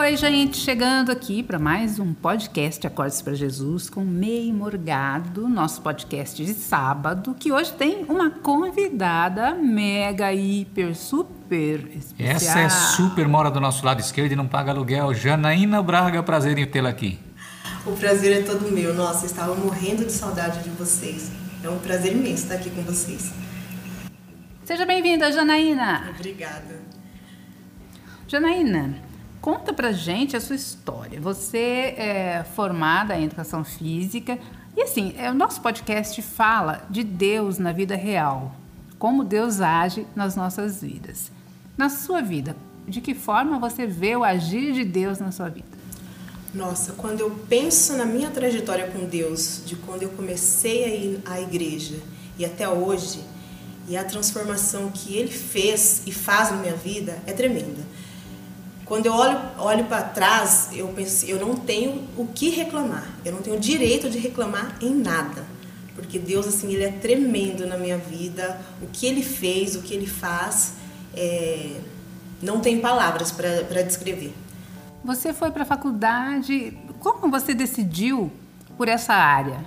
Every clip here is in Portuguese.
Oi, gente, chegando aqui para mais um podcast Acordes para Jesus com Mei Morgado, nosso podcast de sábado, que hoje tem uma convidada mega, hiper, super especial. Essa é super, mora do nosso lado esquerdo e não paga aluguel. Janaína Braga, prazer em tê-la aqui. O prazer é todo meu. Nossa, estava morrendo de saudade de vocês. É um prazer imenso estar aqui com vocês. Seja bem-vinda, Janaína. Obrigada. Janaína, conta pra gente a sua história. Você é formada em educação física e assim, é, o nosso podcast fala de Deus na vida real, como Deus age nas nossas vidas. Na sua vida, de que forma você vê o agir de Deus na sua vida? Nossa, quando eu penso na minha trajetória com Deus, de quando eu comecei a ir à igreja e até hoje, e a transformação que Ele fez e faz na minha vida é tremenda. Quando eu olho, olho para trás, eu penso, eu não tenho o que reclamar. Eu não tenho o direito de reclamar em nada. Porque Deus, assim, Ele é tremendo na minha vida. O que Ele fez, o que Ele faz, é... não tem palavras para descrever. Você foi para a faculdade. Como você decidiu por essa área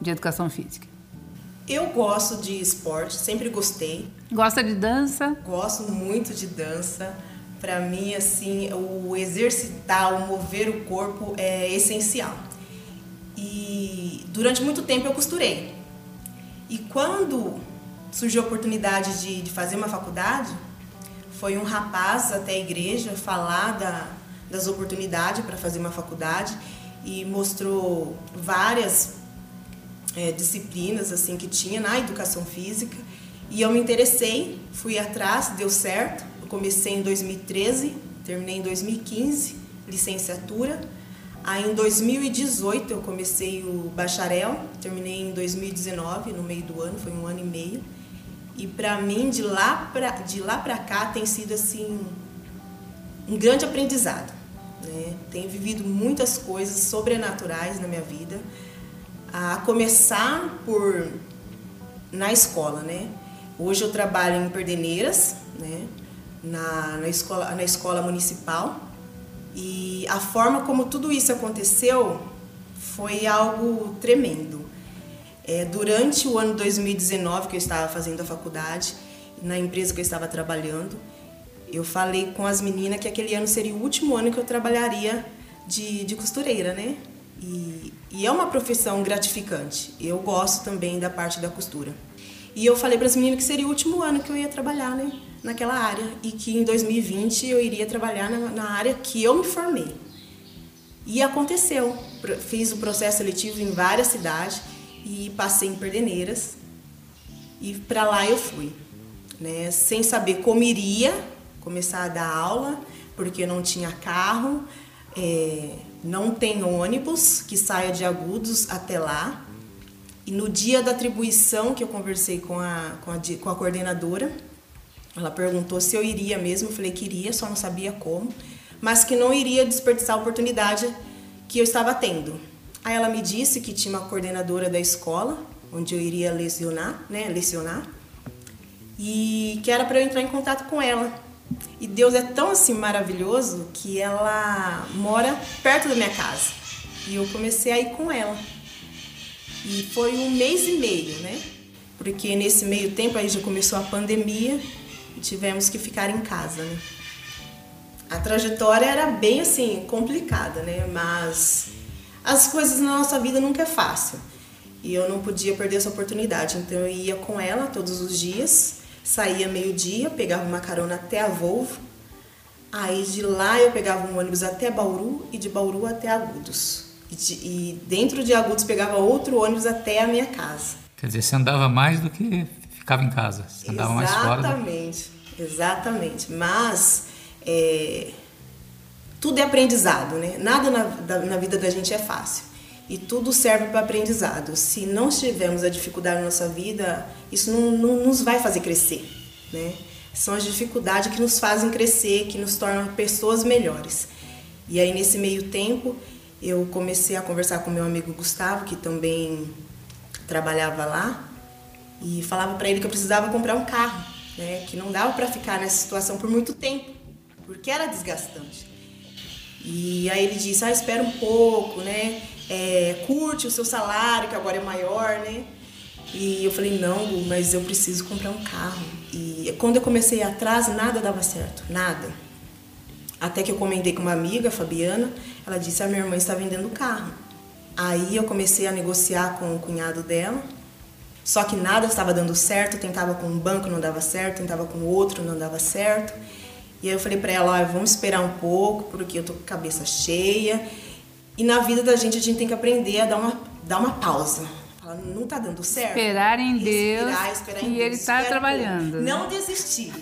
de educação física? Eu gosto de esporte, sempre gostei. Gosta de dança? Gosto muito de dança para mim assim o exercitar, o mover o corpo é essencial. E durante muito tempo eu costurei. E quando surgiu a oportunidade de, de fazer uma faculdade, foi um rapaz até a igreja falar da, das oportunidades para fazer uma faculdade e mostrou várias é, disciplinas assim que tinha na educação física e eu me interessei, fui atrás, deu certo comecei em 2013, terminei em 2015, licenciatura. Aí em 2018 eu comecei o bacharel, terminei em 2019, no meio do ano, foi um ano e meio. E para mim de lá para de lá para cá tem sido assim um grande aprendizado. Né? Tenho vivido muitas coisas sobrenaturais na minha vida, a começar por na escola, né? Hoje eu trabalho em Perdeneiras, né? Na, na, escola, na escola municipal. E a forma como tudo isso aconteceu foi algo tremendo. É, durante o ano 2019, que eu estava fazendo a faculdade, na empresa que eu estava trabalhando, eu falei com as meninas que aquele ano seria o último ano que eu trabalharia de, de costureira, né? E, e é uma profissão gratificante. Eu gosto também da parte da costura. E eu falei para as meninas que seria o último ano que eu ia trabalhar, né? Naquela área e que em 2020 eu iria trabalhar na, na área que eu me formei. E aconteceu. Fiz o processo seletivo em várias cidades e passei em Perdeneiras. E para lá eu fui, né? Sem saber como iria começar a dar aula, porque não tinha carro, é, não tem ônibus que saia de Agudos até lá. E no dia da atribuição que eu conversei com a, com a, com a coordenadora, ela perguntou se eu iria mesmo, eu falei que iria, só não sabia como, mas que não iria desperdiçar a oportunidade que eu estava tendo. Aí ela me disse que tinha uma coordenadora da escola, onde eu iria lecionar, né, lecionar, e que era para eu entrar em contato com ela. E Deus é tão assim maravilhoso que ela mora perto da minha casa. E eu comecei a ir com ela. E foi um mês e meio, né? Porque nesse meio tempo aí já começou a pandemia tivemos que ficar em casa, né? A trajetória era bem assim complicada, né? Mas as coisas na nossa vida nunca é fácil. E eu não podia perder essa oportunidade, então eu ia com ela todos os dias, saía meio-dia, pegava uma carona até a Volvo. Aí de lá eu pegava um ônibus até Bauru e de Bauru até Agudos. E, de, e dentro de Agudos pegava outro ônibus até a minha casa. Quer dizer, você andava mais do que ficava em casa, você andava mais fora. Exatamente, exatamente. Mas é, tudo é aprendizado, né? Nada na, na vida da gente é fácil. E tudo serve para aprendizado. Se não tivermos a dificuldade na nossa vida, isso não, não nos vai fazer crescer, né? São as dificuldades que nos fazem crescer, que nos tornam pessoas melhores. E aí, nesse meio tempo, eu comecei a conversar com meu amigo Gustavo, que também trabalhava lá, e falava para ele que eu precisava comprar um carro, né? Que não dava para ficar nessa situação por muito tempo, porque era desgastante. E aí ele disse, ah, espera um pouco, né? É, curte o seu salário, que agora é maior, né? E eu falei, não, Gu, mas eu preciso comprar um carro. E quando eu comecei atrás, nada dava certo, nada. Até que eu comentei com uma amiga, a Fabiana, ela disse, a minha irmã está vendendo carro. Aí eu comecei a negociar com o cunhado dela, só que nada estava dando certo, tentava com um banco, não dava certo, tentava com outro, não dava certo. E aí eu falei para ela, vamos esperar um pouco, porque eu tô com a cabeça cheia. E na vida da gente a gente tem que aprender a dar uma, dar uma pausa. Fala, não tá dando certo. Esperar em Deus. Esperar em e Ele está trabalhando. Um não desistir.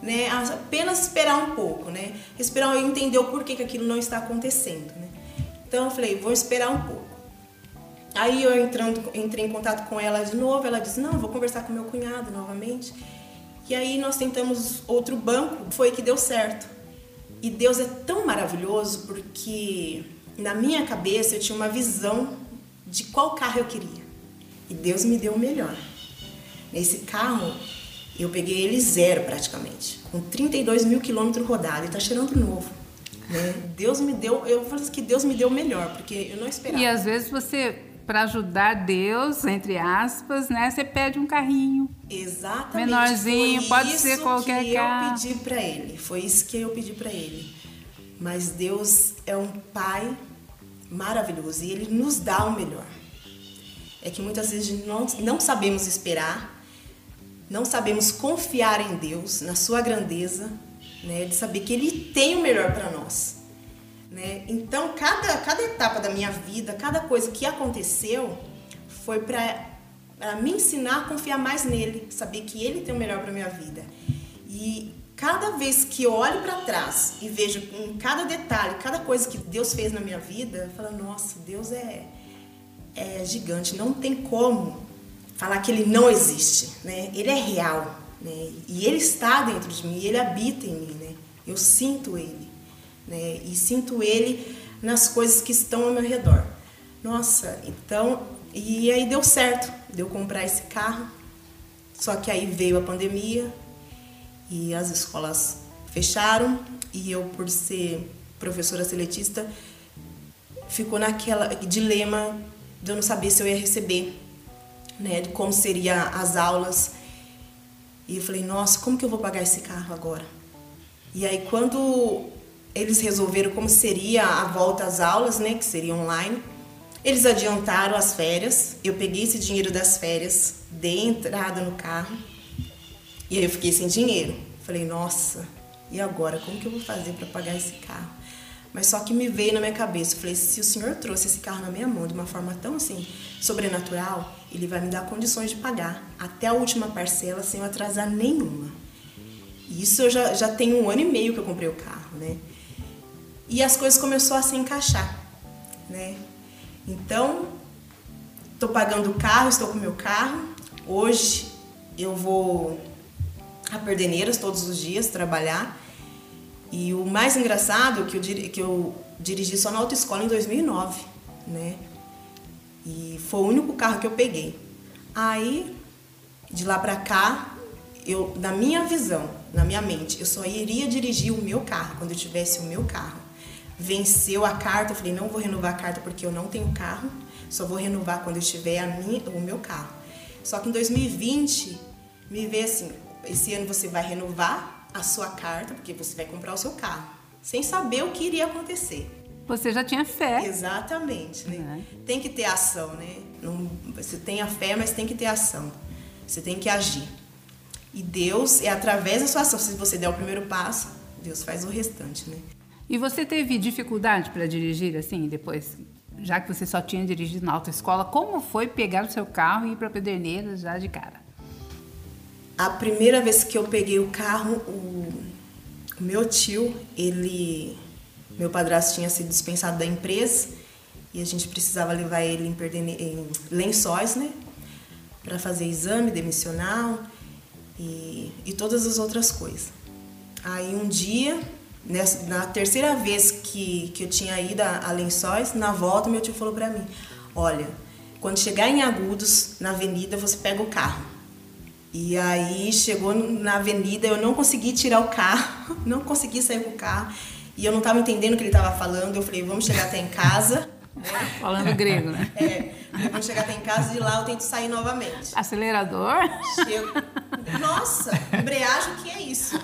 Né? Apenas esperar um pouco, né? Esperar e entender o porquê que aquilo não está acontecendo, né? Então eu falei, vou esperar um pouco. Aí eu entrando, entrei em contato com ela de novo, ela disse, não, vou conversar com meu cunhado novamente. E aí nós tentamos outro banco, foi que deu certo. E Deus é tão maravilhoso porque na minha cabeça eu tinha uma visão de qual carro eu queria. E Deus me deu o melhor. Nesse carro, eu peguei ele zero praticamente, com 32 mil quilômetros rodados, e tá cheirando novo. Né? Deus me deu, eu falo assim que Deus me deu o melhor, porque eu não esperava. E às vezes você para ajudar Deus, entre aspas, né? Você pede um carrinho. Exatamente. Menorzinho, Foi pode ser qualquer que carro. eu pedi para ele. Foi isso que eu pedi para ele. Mas Deus é um pai maravilhoso e ele nos dá o melhor. É que muitas vezes não, não sabemos esperar, não sabemos confiar em Deus, na sua grandeza, né? De saber que ele tem o melhor para nós. Né? Então, cada, cada etapa da minha vida, cada coisa que aconteceu, foi para me ensinar a confiar mais nele, saber que ele tem o melhor para minha vida. E cada vez que eu olho para trás e vejo em cada detalhe, cada coisa que Deus fez na minha vida, eu falo, nossa, Deus é, é gigante, não tem como falar que ele não existe, né? Ele é real, né? E ele está dentro de mim, ele habita em mim, né? Eu sinto ele né? E sinto ele nas coisas que estão ao meu redor. Nossa, então, e aí deu certo, deu comprar esse carro. Só que aí veio a pandemia e as escolas fecharam e eu por ser professora seletista ficou naquela dilema de eu não saber se eu ia receber, né, de como seria as aulas. E eu falei, nossa, como que eu vou pagar esse carro agora? E aí quando eles resolveram como seria a volta às aulas, né, que seria online. Eles adiantaram as férias. Eu peguei esse dinheiro das férias, dei entrada no carro. E aí eu fiquei sem dinheiro. Falei, nossa, e agora? Como que eu vou fazer para pagar esse carro? Mas só que me veio na minha cabeça, eu falei, se o Senhor trouxe esse carro na minha mão de uma forma tão assim sobrenatural, ele vai me dar condições de pagar até a última parcela sem eu atrasar nenhuma. Isso eu já, já tenho um ano e meio que eu comprei o carro, né? E as coisas começaram a se encaixar, né? Então, estou pagando o carro, estou com meu carro. Hoje eu vou a Perdeneiras todos os dias trabalhar. E o mais engraçado é que eu, que eu dirigi só na autoescola em 2009, né? E foi o único carro que eu peguei. Aí, de lá para cá, eu, na minha visão, na minha mente, eu só iria dirigir o meu carro quando eu tivesse o meu carro venceu a carta. Eu falei, não vou renovar a carta porque eu não tenho carro, só vou renovar quando eu tiver a minha, o meu carro. Só que em 2020 me vê assim, esse ano você vai renovar a sua carta porque você vai comprar o seu carro, sem saber o que iria acontecer. Você já tinha fé. Exatamente, né? É. Tem que ter ação, né? Não, você tem a fé, mas tem que ter ação. Você tem que agir. E Deus é através da sua ação. Se você der o primeiro passo, Deus faz o restante, né? E você teve dificuldade para dirigir assim depois? Já que você só tinha dirigido na autoescola, como foi pegar o seu carro e ir para Pederneiras já de cara? A primeira vez que eu peguei o carro, o, o meu tio, ele, meu padrasto tinha sido dispensado da empresa e a gente precisava levar ele em, Perdene, em lençóis, né, para fazer exame demissional e, e todas as outras coisas. Aí um dia Nessa, na terceira vez que, que eu tinha ido a, a Lençóis, na volta meu tio falou para mim, olha, quando chegar em Agudos, na avenida, você pega o carro. E aí chegou na avenida, eu não consegui tirar o carro, não consegui sair com o carro. E eu não estava entendendo o que ele estava falando. Eu falei, vamos chegar até em casa. Falando grego, né? É. Vamos chegar até em casa de lá eu tento sair novamente. Acelerador? Chego. Nossa, embreagem, o que é isso?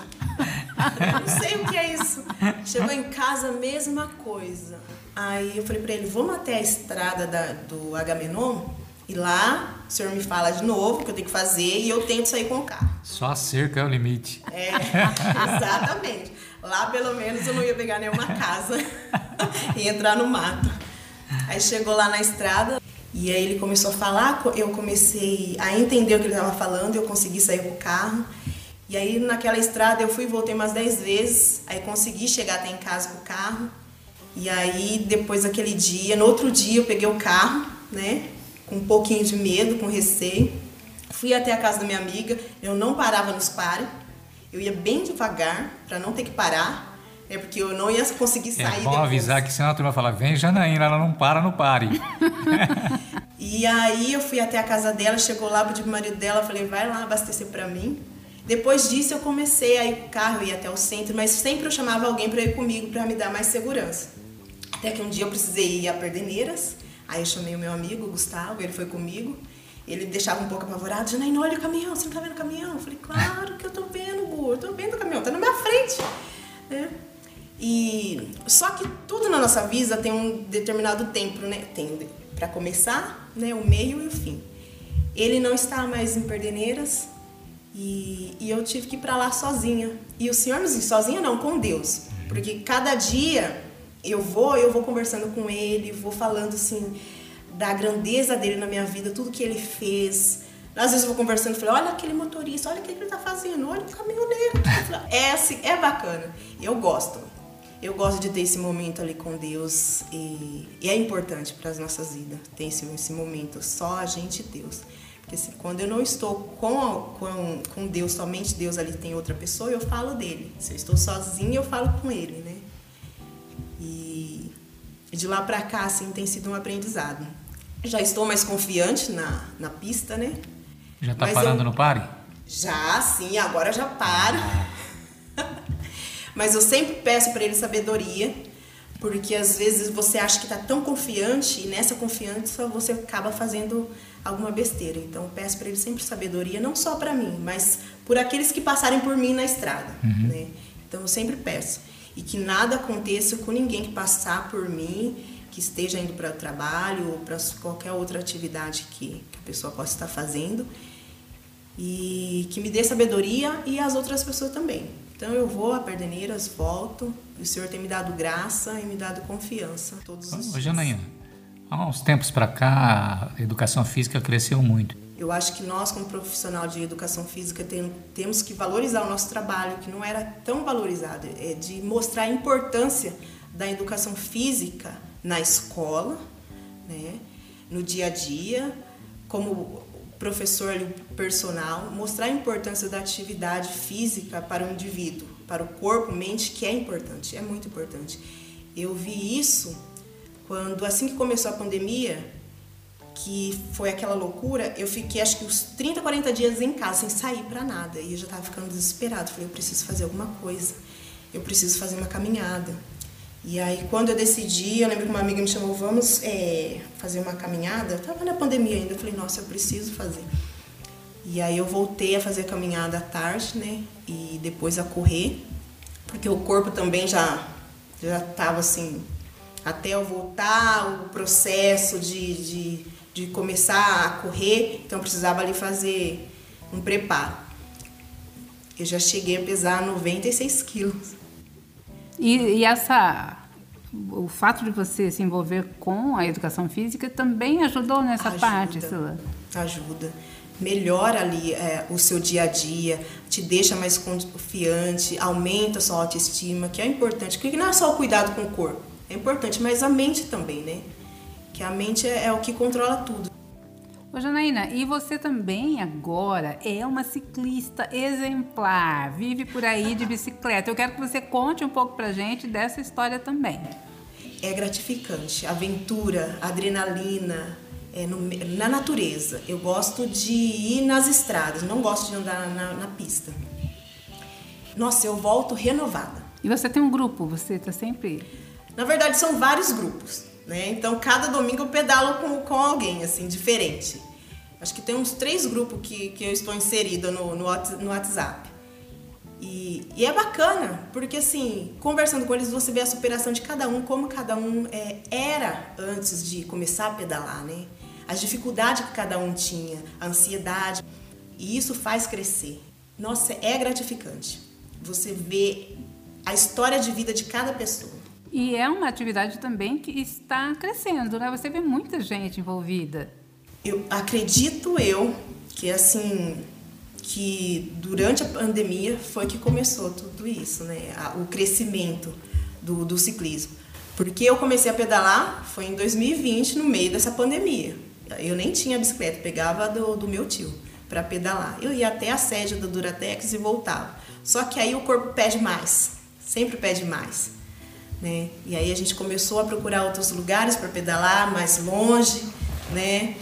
Não sei o que é isso. Chegou em casa, mesma coisa. Aí eu falei pra ele, vamos até a estrada da, do Agamenon e lá o senhor me fala de novo o que eu tenho que fazer e eu tento sair com o carro. Só a cerca é o limite. É, exatamente. Lá pelo menos eu não ia pegar nenhuma casa e entrar no mato. Aí chegou lá na estrada e aí ele começou a falar, eu comecei a entender o que ele estava falando, eu consegui sair com o carro. E aí naquela estrada eu fui e voltei umas 10 vezes, aí consegui chegar até em casa com o carro. E aí depois daquele dia, no outro dia eu peguei o carro, né, com um pouquinho de medo, com receio. Fui até a casa da minha amiga, eu não parava nos pares. Eu ia bem devagar para não ter que parar, é porque eu não ia conseguir sair. É bom depois. avisar que senão a turma fala: vem Janaína, ela não para no pare. e aí eu fui até a casa dela, chegou lá, pedi pro marido dela, falei: vai lá abastecer para mim. Depois disso eu comecei a ir com o carro, ir até o centro, mas sempre eu chamava alguém para ir comigo para me dar mais segurança. Até que um dia eu precisei ir a Perdeneiras, aí eu chamei o meu amigo, o Gustavo, ele foi comigo. Ele deixava um pouco apavorado, Janaína, olha o caminhão, você não tá vendo o caminhão? Eu falei, claro que eu tô vendo, Bu, eu tô vendo o caminhão, tá na minha frente. Né? E só que tudo na nossa vida tem um determinado tempo, né? Tem para começar, né, o meio e o fim. Ele não está mais em Perdeneiras e, e eu tive que ir para lá sozinha. E o Senhor nos sozinha não, com Deus, porque cada dia eu vou, eu vou conversando com ele, vou falando assim da grandeza dele na minha vida, tudo que ele fez. Às vezes eu vou conversando e falo, olha aquele motorista, olha o que ele está fazendo, olha o caminhoneiro. É assim, é bacana. Eu gosto eu gosto de ter esse momento ali com Deus e, e é importante para as nossas vidas ter esse, esse momento só a gente e Deus. Porque assim, quando eu não estou com, com, com Deus, somente Deus ali tem outra pessoa, eu falo dele. Se eu estou sozinha, eu falo com ele, né? E de lá para cá, assim, tem sido um aprendizado. Já estou mais confiante na, na pista, né? Já está parando eu, no pare? Já, sim, agora já paro. Ah. Mas eu sempre peço para ele sabedoria, porque às vezes você acha que está tão confiante e nessa confiança você acaba fazendo alguma besteira. Então peço para ele sempre sabedoria, não só para mim, mas por aqueles que passarem por mim na estrada. Uhum. Né? Então eu sempre peço. E que nada aconteça com ninguém que passar por mim, que esteja indo para o trabalho ou para qualquer outra atividade que, que a pessoa possa estar fazendo. E que me dê sabedoria e as outras pessoas também. Então eu vou a Perdeneiras, volto, o Senhor tem me dado graça e me dado confiança todos os dias. Janaína, há uns tempos para cá a educação física cresceu muito. Eu acho que nós, como profissional de educação física, tem, temos que valorizar o nosso trabalho, que não era tão valorizado, é de mostrar a importância da educação física na escola, né, no dia a dia, como professor personal, mostrar a importância da atividade física para o indivíduo, para o corpo, mente, que é importante, é muito importante. Eu vi isso quando, assim que começou a pandemia, que foi aquela loucura, eu fiquei acho que uns 30, 40 dias em casa, sem sair para nada. E eu já estava ficando desesperado. Falei, eu preciso fazer alguma coisa. Eu preciso fazer uma caminhada. E aí, quando eu decidi, eu lembro que uma amiga me chamou, vamos é, fazer uma caminhada. Eu tava na pandemia ainda, eu falei, nossa, eu preciso fazer. E aí eu voltei a fazer a caminhada à tarde, né? E depois a correr, porque o corpo também já já tava assim, até eu voltar, o processo de, de, de começar a correr, então eu precisava ali fazer um preparo. Eu já cheguei a pesar 96 quilos. E, e essa o fato de você se envolver com a educação física também ajudou nessa ajuda, parte, Sila? Ajuda. Melhora ali é, o seu dia a dia, te deixa mais confiante, aumenta a sua autoestima, que é importante. Porque não é só o cuidado com o corpo, é importante, mas a mente também, né? Que a mente é, é o que controla tudo. Ô Janaína, e você também agora é uma ciclista exemplar, vive por aí de bicicleta. Eu quero que você conte um pouco pra gente dessa história também. É gratificante, aventura, adrenalina, é no, na natureza. Eu gosto de ir nas estradas, não gosto de andar na, na pista. Nossa, eu volto renovada. E você tem um grupo, você está sempre. Na verdade, são vários grupos, né? Então, cada domingo eu pedalo com, com alguém, assim, diferente. Acho que tem uns três grupos que, que eu estou inserida no, no, no WhatsApp. E, e, é bacana, porque assim, conversando com eles, você vê a superação de cada um, como cada um é, era antes de começar a pedalar, né? As dificuldades que cada um tinha, a ansiedade. E isso faz crescer. Nossa, é gratificante. Você vê a história de vida de cada pessoa. E é uma atividade também que está crescendo, né? Você vê muita gente envolvida. Eu acredito eu que assim que durante a pandemia foi que começou tudo isso, né? O crescimento do, do ciclismo. Porque eu comecei a pedalar foi em 2020, no meio dessa pandemia. Eu nem tinha bicicleta, pegava do, do meu tio para pedalar. Eu ia até a sede do Duratex e voltava. Só que aí o corpo pede mais, sempre pede mais. Né? E aí a gente começou a procurar outros lugares para pedalar, mais longe, né?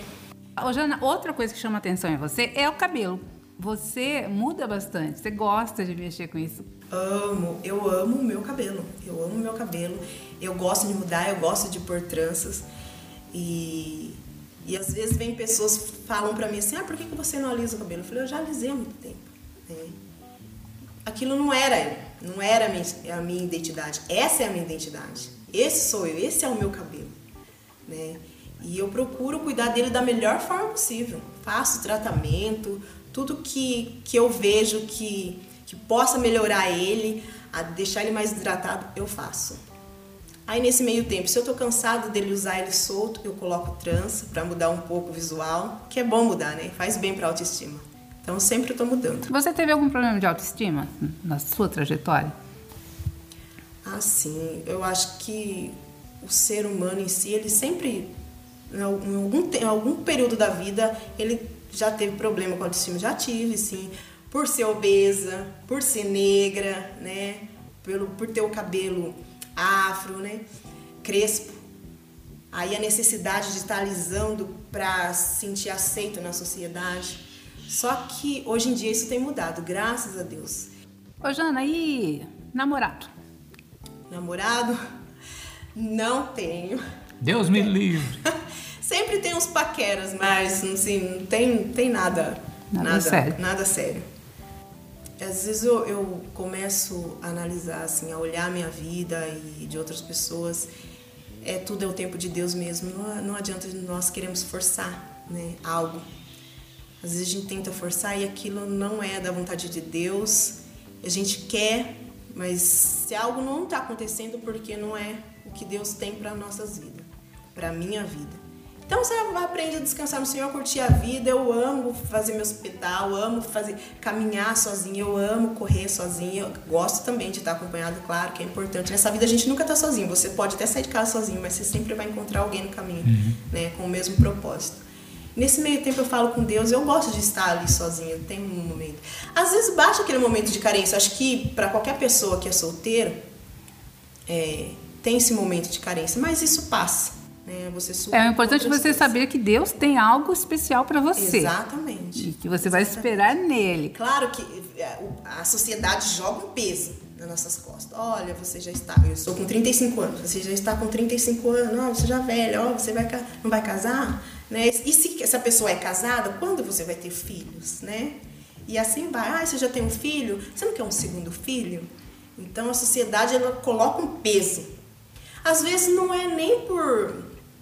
Ô, Jana, outra coisa que chama atenção em você é o cabelo. Você muda bastante, você gosta de mexer com isso? Amo, eu amo o meu cabelo. Eu amo o meu cabelo. Eu gosto de mudar, eu gosto de pôr tranças. E, e às vezes vem pessoas falam pra mim assim: ah, por que, que você não alisa o cabelo? Eu falei: eu já alisei há muito tempo. É. Aquilo não era eu, não era a minha, a identidade. Essa é a minha identidade. Esse sou eu, esse é o meu cabelo. Né? E eu procuro cuidar dele da melhor forma possível. Faço tratamento, tudo que, que eu vejo que, que possa melhorar ele, a deixar ele mais hidratado, eu faço. Aí nesse meio tempo, se eu tô cansado dele usar ele solto, eu coloco trança para mudar um pouco o visual, que é bom mudar, né? Faz bem para autoestima. Então sempre tô mudando. Você teve algum problema de autoestima na sua trajetória? Ah, sim. Eu acho que o ser humano em si, ele sempre em algum, em algum período da vida, ele já teve problema com autoestima? Já tive, sim. Por ser obesa, por ser negra, né? Pelo, por ter o cabelo afro, né? Crespo. Aí a necessidade de estar alisando para se sentir aceito na sociedade. Só que hoje em dia isso tem mudado, graças a Deus. Ô Jana, e namorado? Namorado? Não tenho. Deus me livre. Sempre tem uns paqueras, mas assim, não tem, tem nada, nada, nada sério. Nada sério. Às vezes eu, eu começo a analisar, assim, a olhar a minha vida e de outras pessoas. É tudo é o tempo de Deus mesmo. Não, não adianta nós queremos forçar, né, algo. Às vezes a gente tenta forçar e aquilo não é da vontade de Deus. A gente quer, mas se algo não está acontecendo, porque não é o que Deus tem para nossas vidas, para minha vida. Então você aprende a descansar no Senhor, curtir a vida. Eu amo fazer meus pedal, amo fazer caminhar sozinha, eu amo correr sozinha. Eu gosto também de estar acompanhado, claro, que é importante. Nessa vida a gente nunca está sozinho. Você pode até sair de casa sozinho, mas você sempre vai encontrar alguém no caminho, uhum. né, com o mesmo propósito. Nesse meio tempo eu falo com Deus, eu gosto de estar ali sozinha, tem um momento. Às vezes baixa aquele momento de carência. Acho que para qualquer pessoa que é solteira, é, tem esse momento de carência, mas isso passa. Né? Você é importante você coisas. saber que Deus tem algo especial para você. Exatamente. E que você Exatamente. vai esperar nele. Claro que é, a sociedade joga um peso nas nossas costas. Olha, você já está. Eu sou com 35 anos. Você já está com 35 anos. Oh, você já é velha. Oh, você vai, não vai casar? Né? E se essa pessoa é casada, quando você vai ter filhos? Né? E assim vai. Ah, você já tem um filho? Você não quer um segundo filho? Então a sociedade ela coloca um peso. Às vezes não é nem por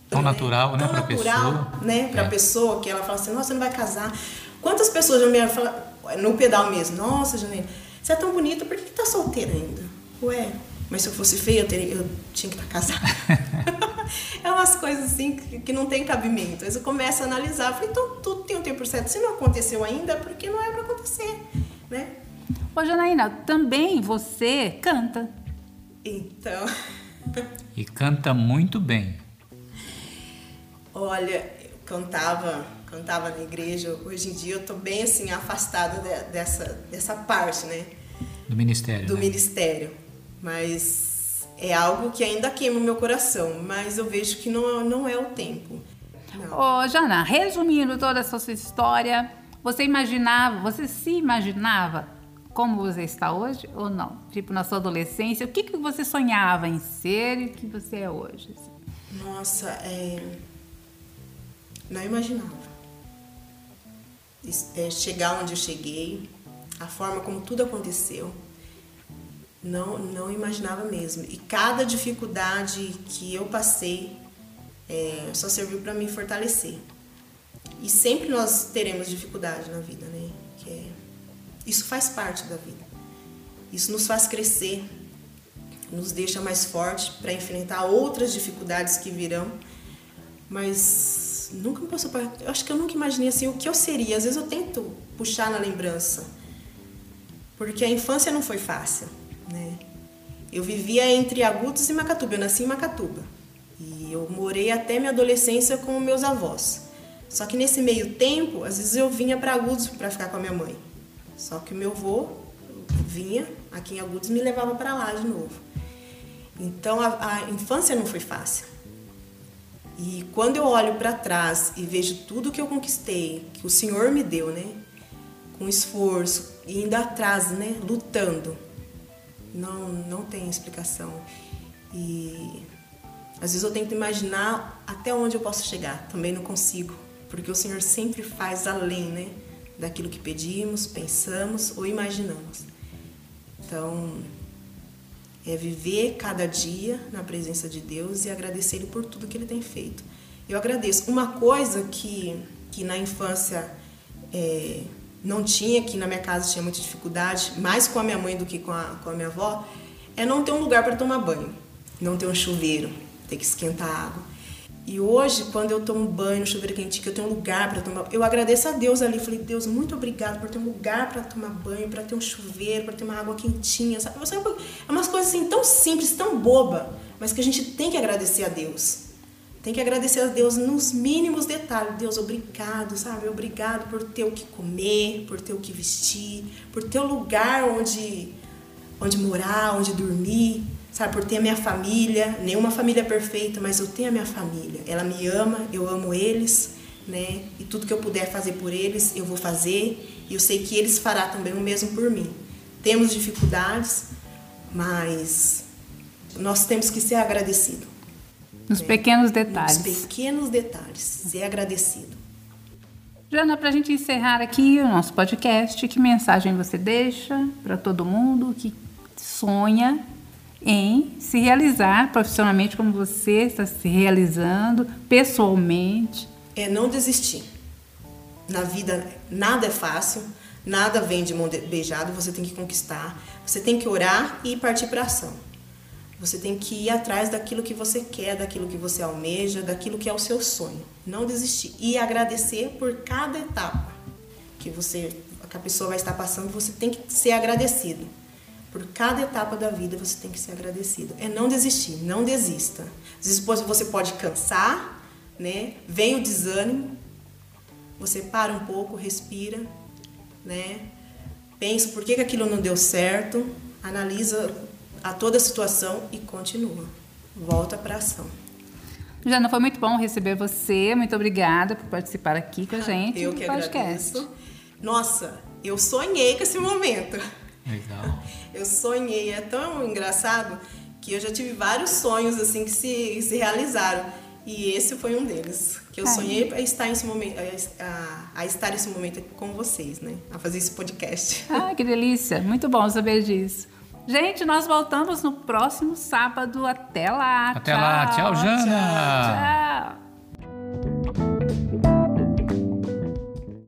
Tão natural, né, para pessoa. né, para é. pessoa que ela fala assim, nossa, você não vai casar. Quantas pessoas já me falam, no pedal mesmo, nossa, Janine, você é tão bonita, por que, que tá solteira ainda? Ué, mas se eu fosse feia, eu, teria, eu tinha que estar tá casada. é umas coisas assim que, que não tem cabimento. Aí eu começo a analisar, falei, então tudo tem um tempo certo. Se não aconteceu ainda, é porque não é para acontecer, né? Ô, Janaína, também você canta. Então. e canta muito bem. Olha, eu cantava, cantava na igreja. Hoje em dia eu tô bem assim afastada de, dessa dessa parte, né? Do ministério. Do né? ministério. Mas é algo que ainda queima o meu coração, mas eu vejo que não, não é o tempo. Ô, oh, Jana, resumindo toda essa sua história, você imaginava, você se imaginava como você está hoje ou não? Tipo, na sua adolescência, o que, que você sonhava em ser e o que você é hoje? assim? Nossa, é... não imaginava. É, chegar onde eu cheguei, a forma como tudo aconteceu, não, não imaginava mesmo. E cada dificuldade que eu passei é, só serviu para me fortalecer. E sempre nós teremos dificuldade na vida, né? É- isso faz parte da vida. Isso nos faz crescer, nos deixa mais forte para enfrentar outras dificuldades que virão. Mas nunca me passou para. Eu acho que eu nunca imaginei assim o que eu seria. Às vezes eu tento puxar na lembrança, porque a infância não foi fácil, né? Eu vivia entre Agudos e Macatuba. Eu nasci em Macatuba e eu morei até minha adolescência com meus avós. Só que nesse meio tempo, às vezes eu vinha para Agudos para ficar com a minha mãe. Só que o meu avô vinha aqui em Agudos e me levava para lá de novo. Então a, a infância não foi fácil. E quando eu olho para trás e vejo tudo que eu conquistei, que o Senhor me deu, né? Com esforço indo atrás, né? Lutando. Não, não tem explicação. E às vezes eu tento imaginar até onde eu posso chegar. Também não consigo, porque o Senhor sempre faz além, né? Daquilo que pedimos, pensamos ou imaginamos. Então, é viver cada dia na presença de Deus e agradecer Ele por tudo que Ele tem feito. Eu agradeço. Uma coisa que, que na infância é, não tinha, que na minha casa tinha muita dificuldade, mais com a minha mãe do que com a, com a minha avó, é não ter um lugar para tomar banho, não ter um chuveiro, ter que esquentar água. E hoje, quando eu tomo banho chuveiro quentinho, que eu tenho um lugar para tomar, eu agradeço a Deus ali. Falei, Deus, muito obrigado por ter um lugar para tomar banho, para ter um chuveiro, para ter uma água quentinha? Sabe, É umas coisas assim tão simples, tão boba, mas que a gente tem que agradecer a Deus. Tem que agradecer a Deus nos mínimos detalhes. Deus, obrigado, sabe? Obrigado por ter o que comer, por ter o que vestir, por ter o lugar onde, onde morar, onde dormir, sabe? Por ter a minha família. Nenhuma família é perfeita, mas eu tenho a minha família. Ela me ama, eu amo eles, né? E tudo que eu puder fazer por eles, eu vou fazer. E eu sei que eles fará também o mesmo por mim. Temos dificuldades, mas nós temos que ser agradecidos. Nos pequenos detalhes. Nos pequenos detalhes, ser agradecido. Jana, para a gente encerrar aqui o nosso podcast, que mensagem você deixa para todo mundo que sonha em se realizar profissionalmente como você está se realizando, pessoalmente? É não desistir. Na vida nada é fácil, nada vem de mão beijada, você tem que conquistar, você tem que orar e partir para ação. Você tem que ir atrás daquilo que você quer, daquilo que você almeja, daquilo que é o seu sonho. Não desistir. E agradecer por cada etapa que você, que a pessoa vai estar passando, você tem que ser agradecido. Por cada etapa da vida você tem que ser agradecido. É não desistir, não desista. Às vezes você pode cansar, né? Vem o desânimo, você para um pouco, respira, né? Pensa por que, que aquilo não deu certo, analisa a toda a situação e continua. Volta para ação. Jana, foi muito bom receber você. Muito obrigada por participar aqui com a gente eu no que podcast. agradeço. Nossa, eu sonhei com esse momento. Legal. Eu sonhei, é tão engraçado que eu já tive vários sonhos assim que se, se realizaram. E esse foi um deles. Que eu Ai. sonhei a estar nesse momento, a, a estar nesse momento aqui com vocês, né? A fazer esse podcast. Ah, que delícia. Muito bom saber disso. Gente, nós voltamos no próximo sábado. Até lá. Até lá. Tchau, Jana. Tchau.